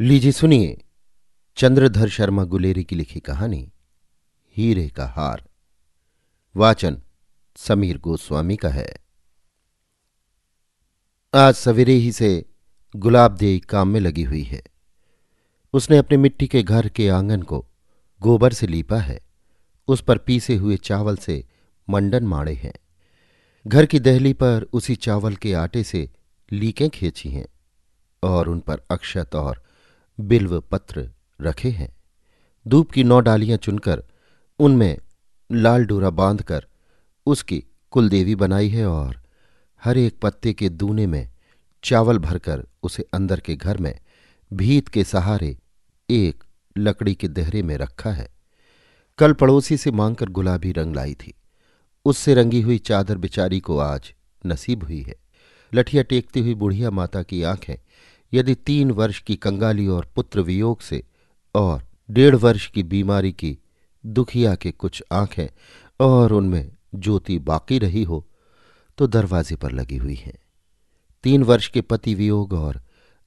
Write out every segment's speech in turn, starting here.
लीजिए सुनिए चंद्रधर शर्मा गुलेरी की लिखी कहानी, हीरे का हार। वाचन समीर गोस्वामी का है। आज सवेरे ही से गुलाब देई काम में लगी हुई है। उसने अपने मिट्टी के घर के आँगन को गोबर से लीपा है। उस पर पीसे हुए चावल से मंडन माड़े हैं। घर की दहली पर उसी चावल के आटे से लीकें खींची हैं और उन पर अक्षत और बिल्व पत्र रखे हैं। धूप की नौ डालियाँ चुनकर उनमें लाल डोरा बांधकर उसकी कुलदेवी बनाई है और हर एक पत्ते के दूने में चावल भरकर उसे अंदर के घर में, भीत के सहारे एक लकड़ी के देहरे में रखा है। कल पड़ोसी से मांगकर गुलाबी रंग लाई थी। उससे रंगी हुई चादर बिचारी को आज नसीब हुई है। लठिया टेकती हुई बुढ़िया माता की आँखें यदि तीन वर्ष की कंगाली और पुत्र वियोग से और डेढ़ वर्ष की बीमारी की दुखिया के कुछ आँखें और उनमें ज्योति बाकी रही हो तो दरवाजे पर लगी हुई हैं। तीन वर्ष के पति वियोग और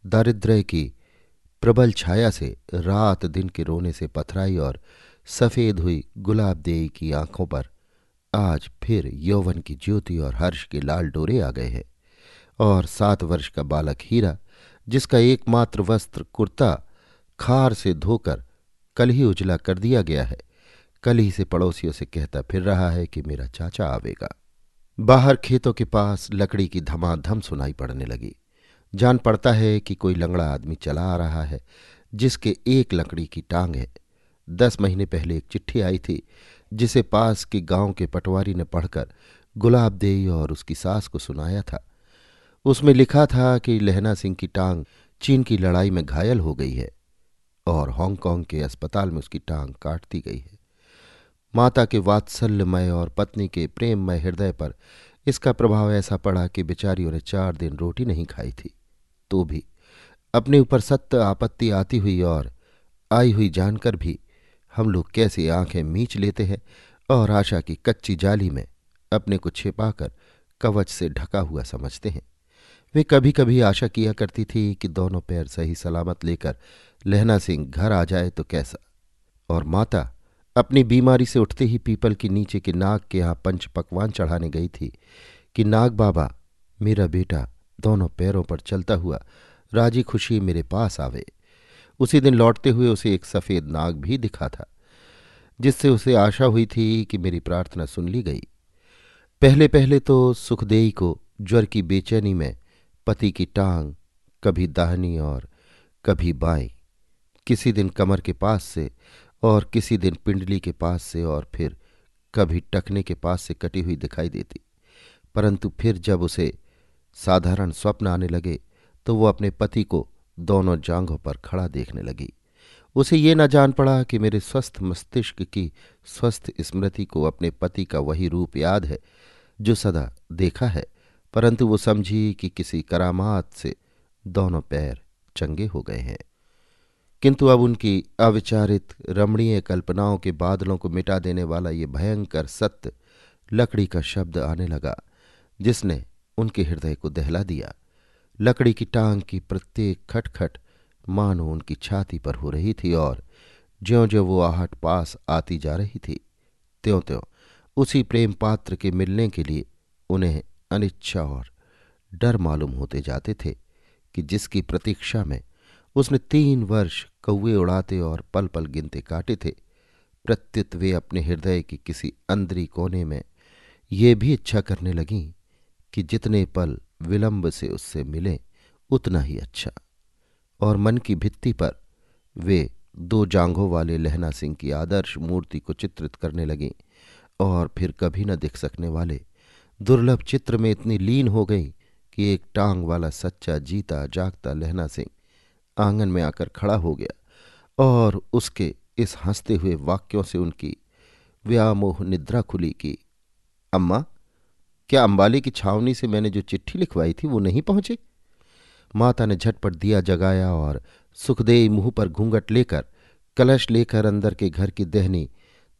दारिद्र्य की प्रबल छाया से रात दिन के रोने से पथराई और सफ़ेद हुई गुलाब देई की आँखों पर आज फिर यौवन की ज्योति और हर्ष के लाल डोरे आ गए हैं और सात वर्ष का बालक हीरा जिसका एकमात्र वस्त्र कुर्ता खार से धोकर कल ही उजला कर दिया गया है। कल ही से पड़ोसियों से कहता फिर रहा है कि मेरा चाचा आवेगा। बाहर खेतों के पास लकड़ी की धमाधम सुनाई पड़ने लगी। जान पड़ता है कि कोई लंगड़ा आदमी चला आ रहा है, जिसके एक लकड़ी की टांग है। दस महीने पहले एक चिट्ठी आई थी, जिसे पास के गाँव के पटवारी ने पढ़कर गुलाब देई और उसकी सास को सुनाया था। उसमें लिखा था कि लहना सिंह की टांग चीन की लड़ाई में घायल हो गई है और हांगकांग के अस्पताल में उसकी टांग काट दी गई है। माता के वात्सल्यमय और पत्नी के प्रेममय हृदय पर इसका प्रभाव ऐसा पड़ा कि बेचारियों ने चार दिन रोटी नहीं खाई थी। तो भी अपने ऊपर सत्य आपत्ति आती हुई और आई हुई जानकर भी हम लोग कैसे आँखें मीच लेते हैं और आशा की कच्ची जाली में अपने को छिपाकर कवच से ढका हुआ समझते हैं। वे कभी कभी आशा किया करती थी कि दोनों पैर सही सलामत लेकर लहना सिंह घर आ जाए तो कैसा। और माता अपनी बीमारी से उठते ही पीपल के नीचे के नाग के यहाँ पंच पकवान चढ़ाने गई थी कि, नाग बाबा, मेरा बेटा दोनों पैरों पर चलता हुआ राज़ी खुशी मेरे पास आवे। उसी दिन लौटते हुए उसे एक सफ़ेद नाग भी दिखा था, जिससे उसे आशा हुई थी कि मेरी प्रार्थना सुन ली गई। पहले पहले तो सुखदेई को ज्वर की बेचैनी में पति की टांग, कभी दाहनी और कभी बाई। किसी दिन कमर के पास से और किसी दिन पिंडली के पास से और फिर कभी टकने के पास से कटी हुई दिखाई देती। परंतु फिर जब उसे साधारण स्वप्न आने लगे तो वो अपने पति को दोनों जांघों पर खड़ा देखने लगी। उसे ये न जान पड़ा कि मेरे स्वस्थ मस्तिष्क की स्वस्थ स्मृति को अपने पति का वही रूप याद है, जो सदा देखा है। परंतु वो समझी कि किसी करामात से दोनों पैर चंगे हो गए हैं। किंतु अब उनकी अविचारित रमणीय कल्पनाओं के बादलों को मिटा देने वाला ये भयंकर सत्य लकड़ी का शब्द आने लगा, जिसने उनके हृदय को दहला दिया। लकड़ी की टांग की प्रत्येक खटखट मानो उनकी छाती पर हो रही थी और ज्यो ज्यो वो आहट पास आती जा रही थी त्यों त्यों उसी प्रेम पात्र के मिलने के लिए उन्हें अनिच्छा और डर मालूम होते जाते थे कि जिसकी प्रतीक्षा में उसने तीन वर्ष कौए उड़ाते और पल पल गिनते काटे थे, प्रत्युत वे अपने हृदय की किसी अंदरी कोने में ये भी इच्छा करने लगीं कि जितने पल विलंब से उससे मिले, उतना ही अच्छा। और मन की भित्ति पर वे दो जांघों वाले लहना सिंह की आदर्श मूर्ति को चित्रित करने लगीं और फिर कभी न दिख सकने वाले दुर्लभ चित्र में इतनी लीन हो गई कि एक टांग वाला सच्चा जीता जागता लहना सिंह आँगन में आकर खड़ा हो गया और उसके इस हँसते हुए वाक्यों से उनकी व्यामोह निद्रा खुली की, अम्मा, क्या अंबाली की छावनी से मैंने जो चिट्ठी लिखवाई थी वो नहीं पहुँचे? माता ने झटपट दिया जगाया और सुखदेई मुँह पर घूंघट लेकर, कलश लेकर अंदर के घर की दहनी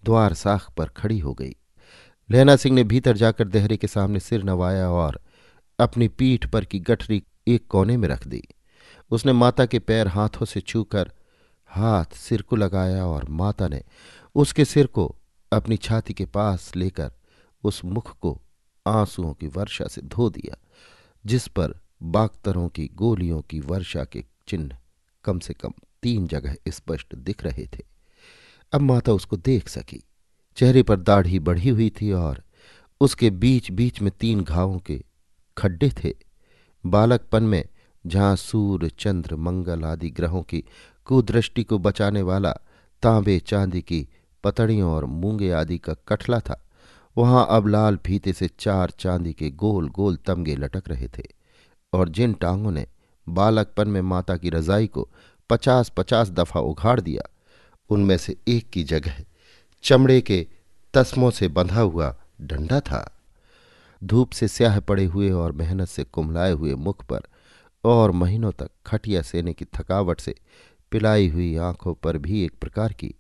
द्वार साख पर खड़ी हो गई। लहना सिंह ने भीतर जाकर देहरे के सामने सिर नवाया और अपनी पीठ पर की गठरी एक कोने में रख दी। उसने माता के पैर हाथों से छूकर हाथ सिर को लगाया और माता ने उसके सिर को अपनी छाती के पास लेकर उस मुख को आंसुओं की वर्षा से धो दिया, जिस पर बागतरों की गोलियों की वर्षा के चिन्ह कम से कम तीन जगह स्पष्ट दिख रहे थे। अब माता उसको देख सकी। चेहरे पर दाढ़ी बढ़ी हुई थी और उसके बीच बीच में तीन घावों के खड्डे थे। बालकपन में जहाँ सूर्य चंद्र, मंगल आदि ग्रहों की कुदृष्टि को बचाने वाला तांबे चांदी की पतड़ियों और मूँगे आदि का कठला था। वहाँ अब लाल फीते से चार चांदी के गोल गोल तमगे लटक रहे थे और जिन टांगों ने बालकपन में माता की रजाई को पचास पचास दफ़ा उघाड़ दिया, उनमें से एक की जगह चमड़े के तस्मों से बंधा हुआ डंडा था। धूप से स्याह पड़े हुए और मेहनत से कुमलाए हुए मुख पर और महीनों तक खटिया सेने की थकावट से पिलाई हुई आँखों पर भी एक प्रकार की,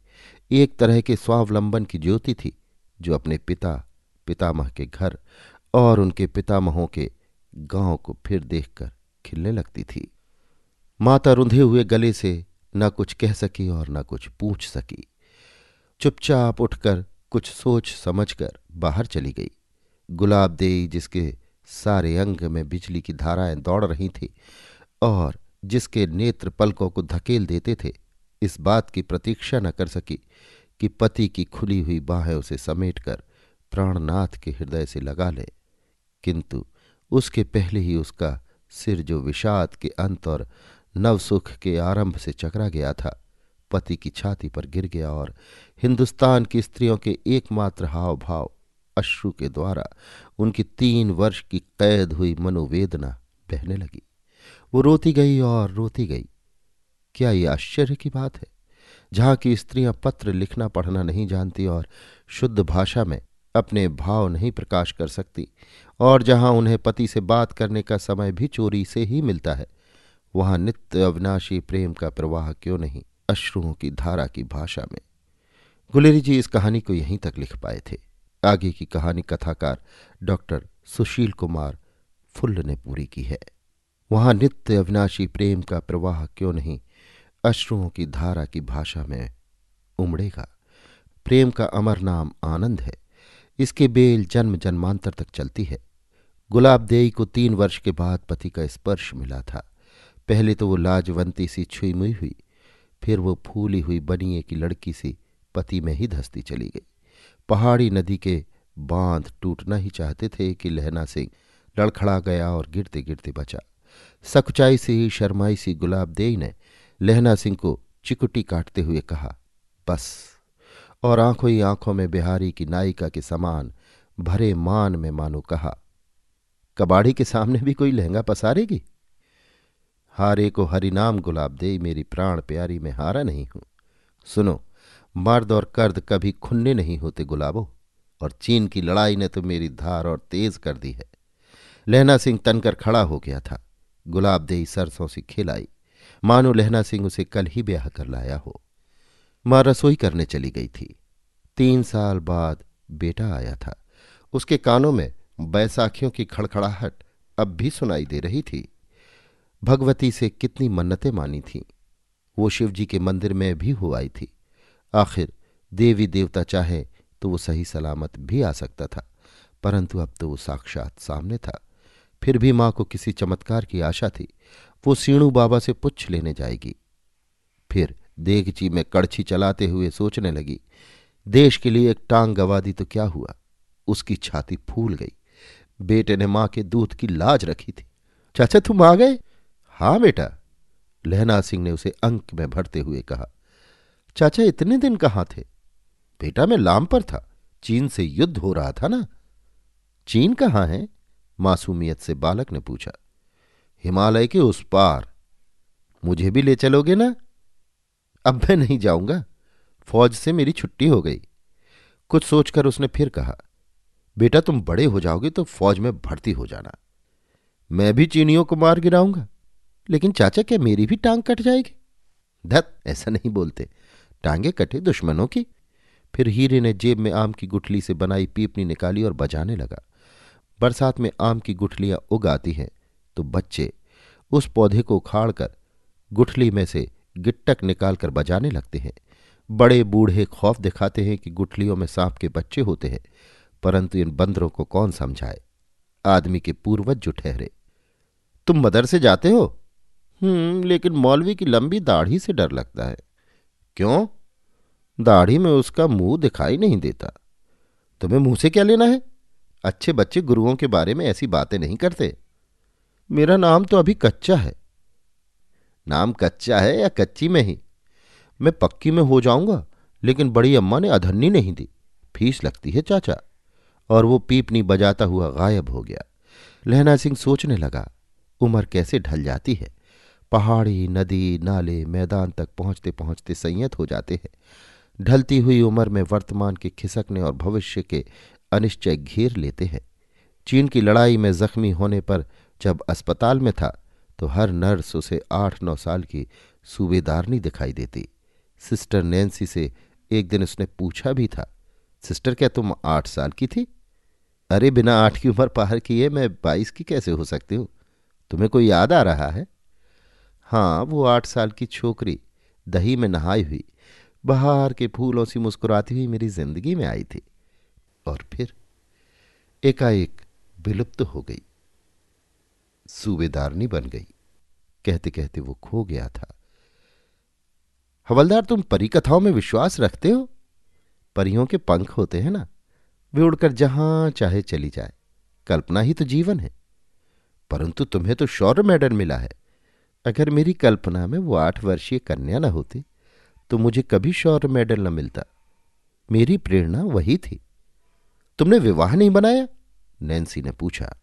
एक तरह के स्वावलंबन की ज्योति थी, जो अपने पिता, पितामह के घर और उनके पितामहों के गाँव को फिर देखकर खिलने लगती थी। माता रुंधे हुए गले से न कुछ कह सकी और न कुछ पूछ सकी। चुपचाप उठकर कुछ सोच समझकर बाहर चली गई। गुलाब देई जिसके सारे अंग में बिजली की धाराएँ दौड़ रही थी और जिसके नेत्र पलकों को धकेल देते थे, इस बात की प्रतीक्षा न कर सकी कि पति की खुली हुई बाहें उसे समेटकर प्राणनाथ के हृदय से लगा ले। किंतु उसके पहले ही उसका सिर जो विषाद के अंत और नवसुख के आरंभ से चकरा गया था, पति की छाती पर गिर गया और हिंदुस्तान की स्त्रियों के एकमात्र हाव भाव अश्रु के द्वारा उनकी तीन वर्ष की कैद हुई मनोवेदना बहने लगी। वो रोती गई और रोती गई। क्या ये आश्चर्य की बात है? जहाँ की स्त्रियाँ पत्र लिखना, पढ़ना नहीं जानती और शुद्ध भाषा में अपने भाव नहीं प्रकाश कर सकती, और जहाँ उन्हें पति से बात करने का समय भी चोरी से ही मिलता है, वहाँ नित्य अविनाशी प्रेम का प्रवाह क्यों नहीं अश्रुओं की धारा की भाषा में? गुलेरी जी इस कहानी को यहीं तक लिख पाए थे। आगे की कहानी कथाकार डॉक्टर सुशील कुमार फुल्ल ने पूरी की है। वहाँ नित्य अविनाशी प्रेम का प्रवाह क्यों नहीं, अश्रुओं की धारा की भाषा में उमड़ेगा। प्रेम का अमर नाम आनंद है। इसके बेल जन्म जन्मांतर तक चलती है। गुलाब देई को तीन वर्ष के बाद पति का स्पर्श मिला था। पहले तो वो लाजवंती सी छुई मुई हुई, फिर वो फूली हुई बनिए की लड़की सी पति में ही धसती चली गई। पहाड़ी नदी के बाँध टूटना ही चाहते थे कि लहना सिंह लड़खड़ा गया और गिरते गिरते बचा। सकुचाई से ही, शर्माई सी गुलाब देई ने लहना सिंह को चिकुटी काटते हुए कहा, बस। और आँखों ही आँखों में बिहारी की नायिका के समान भरे मान में मानो कहा, कबाड़ी के सामने भी कोई लहंगा पसारेगी? हारे को हरिनाम गुलाब दे, मेरी प्राण प्यारी में हारा नहीं हूँ। सुनो मर्द और कर्द कभी खुन्ने नहीं होते गुलाबो, और चीन की लड़ाई ने तो मेरी धार और तेज कर दी है। लहना सिंह तनकर खड़ा हो गया था। गुलाब देई सरसों से खिलाई। मानो लहना सिंह उसे कल ही ब्याह कर लाया हो। माँ रसोई करने चली गई थी। तीन साल बाद बेटा आया था। उसके कानों में बैसाखियों की खड़खड़ाहट अब भी सुनाई दे रही थी। भगवती से कितनी मन्नतें मानी थीं। वो शिवजी के मंदिर में भी हो आई थी। आखिर देवी देवता चाहे तो वो सही सलामत भी आ सकता था, परंतु अब तो वो साक्षात सामने था। फिर भी माँ को किसी चमत्कार की आशा थी, वो सीणु बाबा से पुछ लेने जाएगी। फिर देगची में कड़छी चलाते हुए सोचने लगी, देश के लिए एक टांग गवा दी तो क्या हुआ? उसकी छाती फूल गई। बेटे ने माँ के दूध की लाज रखी थी। चाचा, तुम आ गए? हाँ बेटा लहना सिंह ने उसे अंक में भरते हुए कहा। चाचा इतने दिन कहाँ थे? बेटा मैं लाम पर था। चीन से युद्ध हो रहा था ना? चीन कहाँ है? मासूमियत से बालक ने पूछा। हिमालय के उस पार। मुझे भी ले चलोगे ना? अब मैं नहीं जाऊँगा। फौज से मेरी छुट्टी हो गई। कुछ सोचकर उसने फिर कहा, बेटा तुम बड़े हो जाओगे तो फौज में भर्ती हो जाना। मैं भी चीनियों को मार गिराऊँगा। लेकिन चाचा क्या मेरी भी टांग कट जाएगी? धत, ऐसा नहीं बोलते। टांगे कटे दुश्मनों की। फिर हीरे ने जेब में आम की गुठली से बनाई पीपनी निकाली और बजाने लगा। बरसात में आम की गुठलियाँ उग आती हैं तो बच्चे उस पौधे को उखाड़कर गुठली में से गिट्टक निकालकर बजाने लगते हैं। बड़े बूढ़े खौफ दिखाते हैं कि गुठलियों में सांप के बच्चे होते हैं, परंतु इन बंदरों को कौन समझाए? आदमी के पूर्वज जो ठहरे। तुम मदरसे जाते हो? हम्म लेकिन मौलवी की लंबी दाढ़ी से डर लगता है। क्यों? दाढ़ी में उसका मुँह दिखाई नहीं देता। तुम्हें मुँह से क्या लेना है? अच्छे बच्चे गुरुओं के बारे में ऐसी बातें नहीं करते। मेरा नाम तो अभी कच्चा है। नाम कच्चा है या कच्ची में ही? मैं पक्की में हो जाऊँगा, लेकिन बड़ी अम्मा ने अधन्नी नहीं दी। फ़ीस लगती है चाचा। और वो पीपनी बजाता हुआ गायब हो गया। लहना सिंह सोचने लगा, उम्र कैसे ढल जाती है? पहाड़ी, नदी, नाले, मैदान तक पहुँचते पहुँचते संयत हो जाते हैं। ढलती हुई उम्र में वर्तमान के खिसकने और भविष्य के अनिश्चय घेर लेते हैं। चीन की लड़ाई में जख्मी होने पर जब अस्पताल में था तो हर नर्स उसे आठ नौ साल की सूबेदारनी दिखाई देती। सिस्टर नैन्सी से एक दिन उसने पूछा भी था, सिस्टर, क्या तुम आठ साल की थी? अरे, बिना आठ की उम्र पार किए मैं बाईस की कैसे हो सकती हूँ? तुम्हें कोई याद आ रहा है? हाँ वो आठ साल की छोकरी, दही में नहाई हुई, बहार के फूलों से मुस्कुराती हुई मेरी ज़िंदगी में आई थी। और फिर एकाएक विलुप्त हो गई। सूबेदारनी बन गई। कहते कहते वो खो गया था। हवलदार, तुम परी कथाओं में विश्वास रखते हो? परियों के पंख होते हैं ना, वे उड़कर जहाँ चाहे चली जाए। कल्पना ही तो जीवन है। परंतु तुम्हें तो शौर्य मेडल मिला है। अगर मेरी कल्पना में वो आठ वर्षीय कन्या न होती तो मुझे कभी शौर्य मेडल न मिलता। मेरी प्रेरणा वही थी। तुमने विवाह नहीं बनाया? नैन्सी ने पूछा।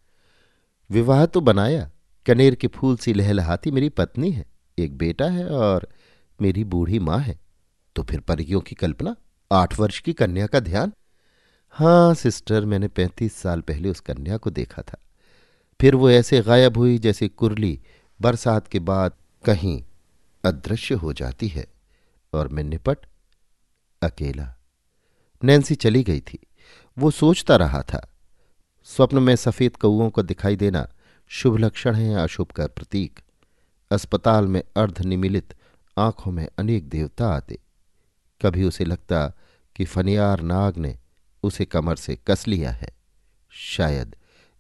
विवाह तो बनाया। कनेर के फूल सी लहलहाती मेरी पत्नी है। एक बेटा है और मेरी बूढ़ी माँ है। तो फिर परियों की कल्पना? आठ वर्ष की कन्या का ध्यान? हाँ सिस्टर, मैंने पैंतीस साल पहले उस कन्या को देखा था। फिर वो ऐसे गायब हुई जैसे कुरली बरसात के बाद कहीं अदृश्य हो जाती है और मैं निपट अकेला। नैन्सी चली गई थी। वो सोचता रहा था, स्वप्न में सफ़ेद कौओं को दिखाई देना शुभ लक्षण है अशुभ का प्रतीक। अस्पताल में अर्धनिमिलित आँखों में अनेक देवता आते। कभी उसे लगता कि फनियार नाग ने उसे कमर से कस लिया है। शायद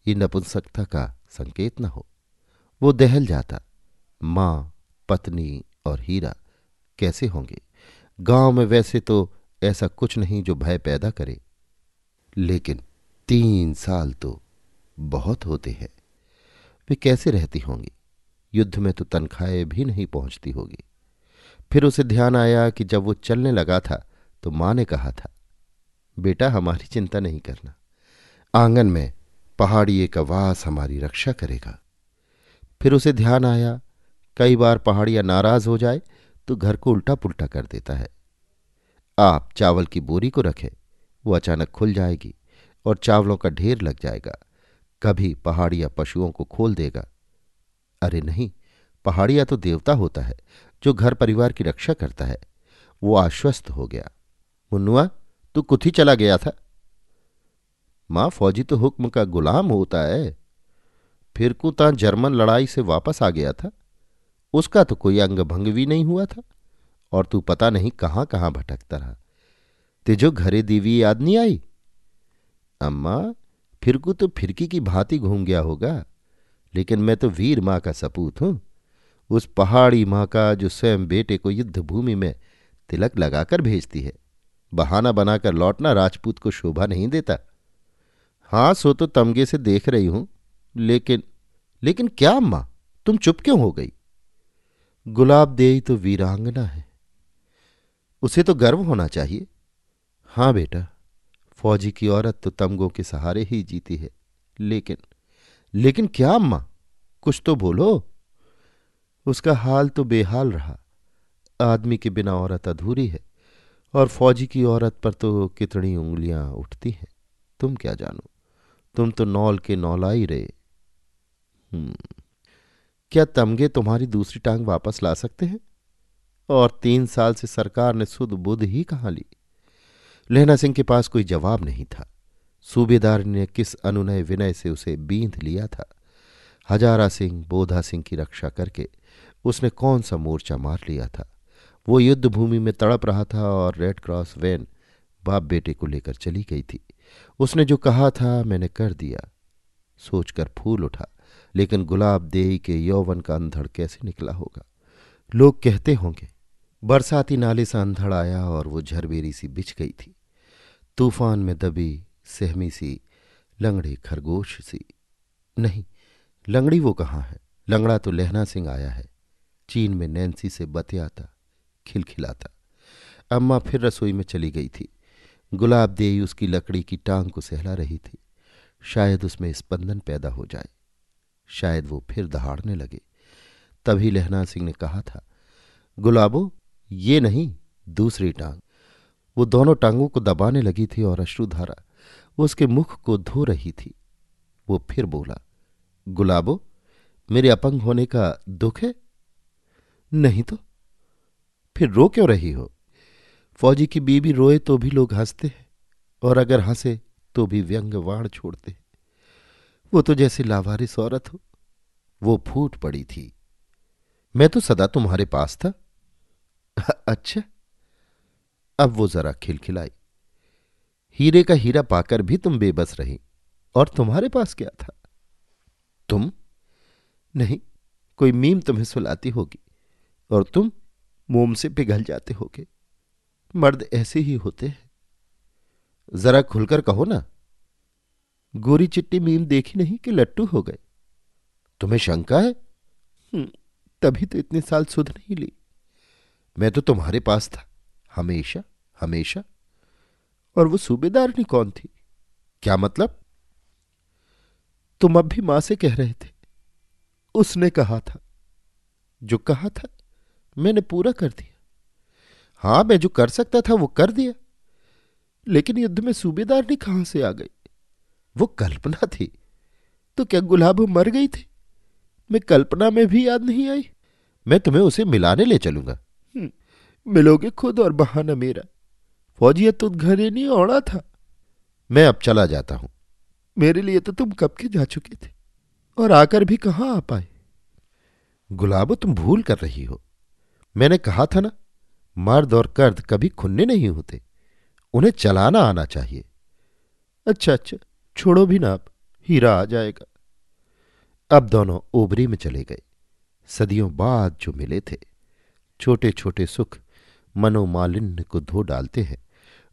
ये नपुंसकता का संकेत न हो। वो दहल जाता, माँ, पत्नी और हीरा कैसे होंगे? गाँव में वैसे तो ऐसा कुछ नहीं जो भय पैदा करे। लेकिन तीन साल तो बहुत होते हैं। वे कैसे रहती होंगी? युद्ध में तो तनख्वाहें भी नहीं पहुँचती होगी। फिर उसे ध्यान आया कि जब वो चलने लगा था तो माँ ने कहा था, बेटा, हमारी चिंता नहीं करना। आँगन में पहाड़ी एक वास हमारी रक्षा करेगा। फिर उसे ध्यान आया, कई बार पहाड़िया नाराज़ हो जाए तो घर को उल्टा पुल्टा कर देता है। आप चावल की बोरी को रखें, वो अचानक खुल जाएगी और चावलों का ढेर लग जाएगा। कभी पहाड़िया पशुओं को खोल देगा। अरे नहीं, पहाड़िया तो देवता होता है, जो घर परिवार की रक्षा करता है। वो आश्वस्त हो गया। मुन्नुआ, तू कुथी चला गया था? माँ फौजी तो हुक्म का गुलाम होता है। फिर को ता जर्मन लड़ाई से वापस आ गया था। उसका तो कोई अंग भंग भी नहीं हुआ था, और तू पता नहीं कहाँ कहाँ भटकता रहा। तेजो घरे दीवी याद नहीं आई? अम्मा फिर को तो फिरकी की भांति घूम गया होगा, लेकिन मैं तो वीर माँ का सपूत हूँ। उस पहाड़ी माँ का जो स्वयं बेटे को युद्ध भूमि में तिलक लगाकर भेजती है, बहाना बनाकर लौटना राजपूत को शोभा नहीं देता। हाँ, सो तो तमगे से देख रही हूँ लेकिन लेकिन क्या अम्मा तुम चुप क्यों हो गई? गुलाब दे तो वीरांगना है। उसे तो गर्व होना चाहिए। हाँ बेटा, फौजी की औरत तो तमगों के सहारे ही जीती है। लेकिन लेकिन क्या अम्मा कुछ तो बोलो। उसका हाल तो बेहाल रहा। आदमी के बिना औरत अधूरी है, और फौजी की औरत पर तो कितनी उंगलियाँ उठती हैं। तुम क्या जानो? तुम तो नौल के नौला ही रहे क्या तमगे तुम्हारी दूसरी टांग वापस ला सकते हैं? और तीन साल से सरकार ने सुध बुध ही कहा ली? लहना सिंह के पास कोई जवाब नहीं था। सूबेदार ने किस अनुनय विनय से उसे बींध लिया था? हजारा सिंह, बोधा सिंह की रक्षा करके उसने कौन सा मोर्चा मार लिया था? वो युद्ध भूमि में तड़प रहा था और रेड क्रॉस वैन बाप बेटे को लेकर चली गई थी। उसने जो कहा था, मैंने कर दिया। सोचकर फूल उठा। लेकिन गुलाब देई के यौवन का अंधड़ कैसे निकला होगा? लोग कहते होंगे, बरसाती नाले से अंधड़ आया और वो झरबेरी सी बिछ गई थी। तूफ़ान में दबी, सहमी सी, लंगड़े खरगोश सी। नहीं, लंगड़ी वो कहाँ है? लंगड़ा तो लहना सिंह आया है। चीन में नैन्सी से बतियाता, खिलखिलाता। अम्मा फिर रसोई में चली गई थी। गुलाब देई उसकी लकड़ी की टांग को सहला रही थी। शायद उसमें स्पंदन पैदा हो जाए। शायद वो फिर दहाड़ने लगे। तभी लहना सिंह ने कहा था, गुलाबो, ये नहीं, दूसरी टांग। वो दोनों टांगों को दबाने लगी थी और अश्रुधारा उसके मुख को धो रही थी। वो फिर बोला, गुलाबो, मेरे अपंग होने का दुख है? नहीं तो फिर रो क्यों रही हो? फौजी की बीबी रोए तो भी लोग हँसते हैं और अगर हंसे तो भी व्यंग वाण छोड़ते हैं। वो तो जैसे लावारिस औरत हो। वो फूट पड़ी थी। मैं तो सदा तुम्हारे पास था। अच्छा। अब वो जरा खिलखिलाई। हीरे का हीरा पाकर भी तुम बेबस रही, और तुम्हारे पास क्या था? तुम? नहीं, कोई मीम तुम्हें सुलाती होगी, और तुम मोम से पिघल जाते होगे। मर्द ऐसे ही होते हैं। जरा खुलकर कहो ना गोरी चिट्टी मीम देखी नहीं कि लट्टू हो गए। तुम्हें शंका है? हम्म, तभी तो इतने साल सुध नहीं ली। मैं तो तुम्हारे पास था। हमेशा हमेशा। और वो सूबेदारनी कौन थी? क्या मतलब? तुम अब भी माँ से कह रहे थे। उसने कहा था। जो कहा था मैंने पूरा कर दिया। हाँ मैं जो कर सकता था वो कर दिया। लेकिन युद्ध में सूबेदारनी कहाँ से आ गई? वो कल्पना थी। तो क्या गुलाब मर गई थी? मैं कल्पना में भी याद नहीं आई। मैं तुम्हें उसे मिलाने ले चलूँगा। हम्म, मिलोगे खुद और बहाना मेरा। फौजियत तो घरे नहीं ओढ़ा था। मैं अब चला जाता हूँ। मेरे लिए तो तुम कब के जा चुके थे? और आकर भी कहाँ आ पाए? गुलाबो तुम भूल कर रही हो। मैंने कहा था ना मर्द और कर्द कभी खुन्ने नहीं होते। उन्हें चलाना आना चाहिए। अच्छा अच्छा। छोड़ो भी ना आप हीरा आ जाएगा। अब दोनों ओबरी में चले गए। सदियों बाद जो मिले थे छोटे छोटे सुख मनोमालिन्य को धो डालते हैं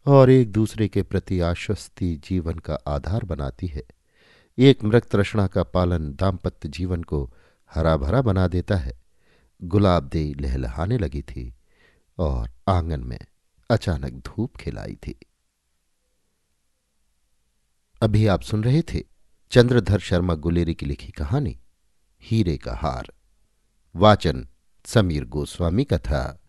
और एक दूसरे के प्रति आश्वस्ति जीवन का आधार बनाती है। एक मृत तृष्णा का पालन दाम्पत्य जीवन को हरा भरा बना देता है। गुलाब दे लहलहाने लगी थी और आँगन में अचानक धूप खिलाई थी। अभी आप सुन रहे थे चंद्रधर शर्मा गुलेरी की लिखी कहानी, हीरे का हार। वाचन समीर गोस्वामी का था।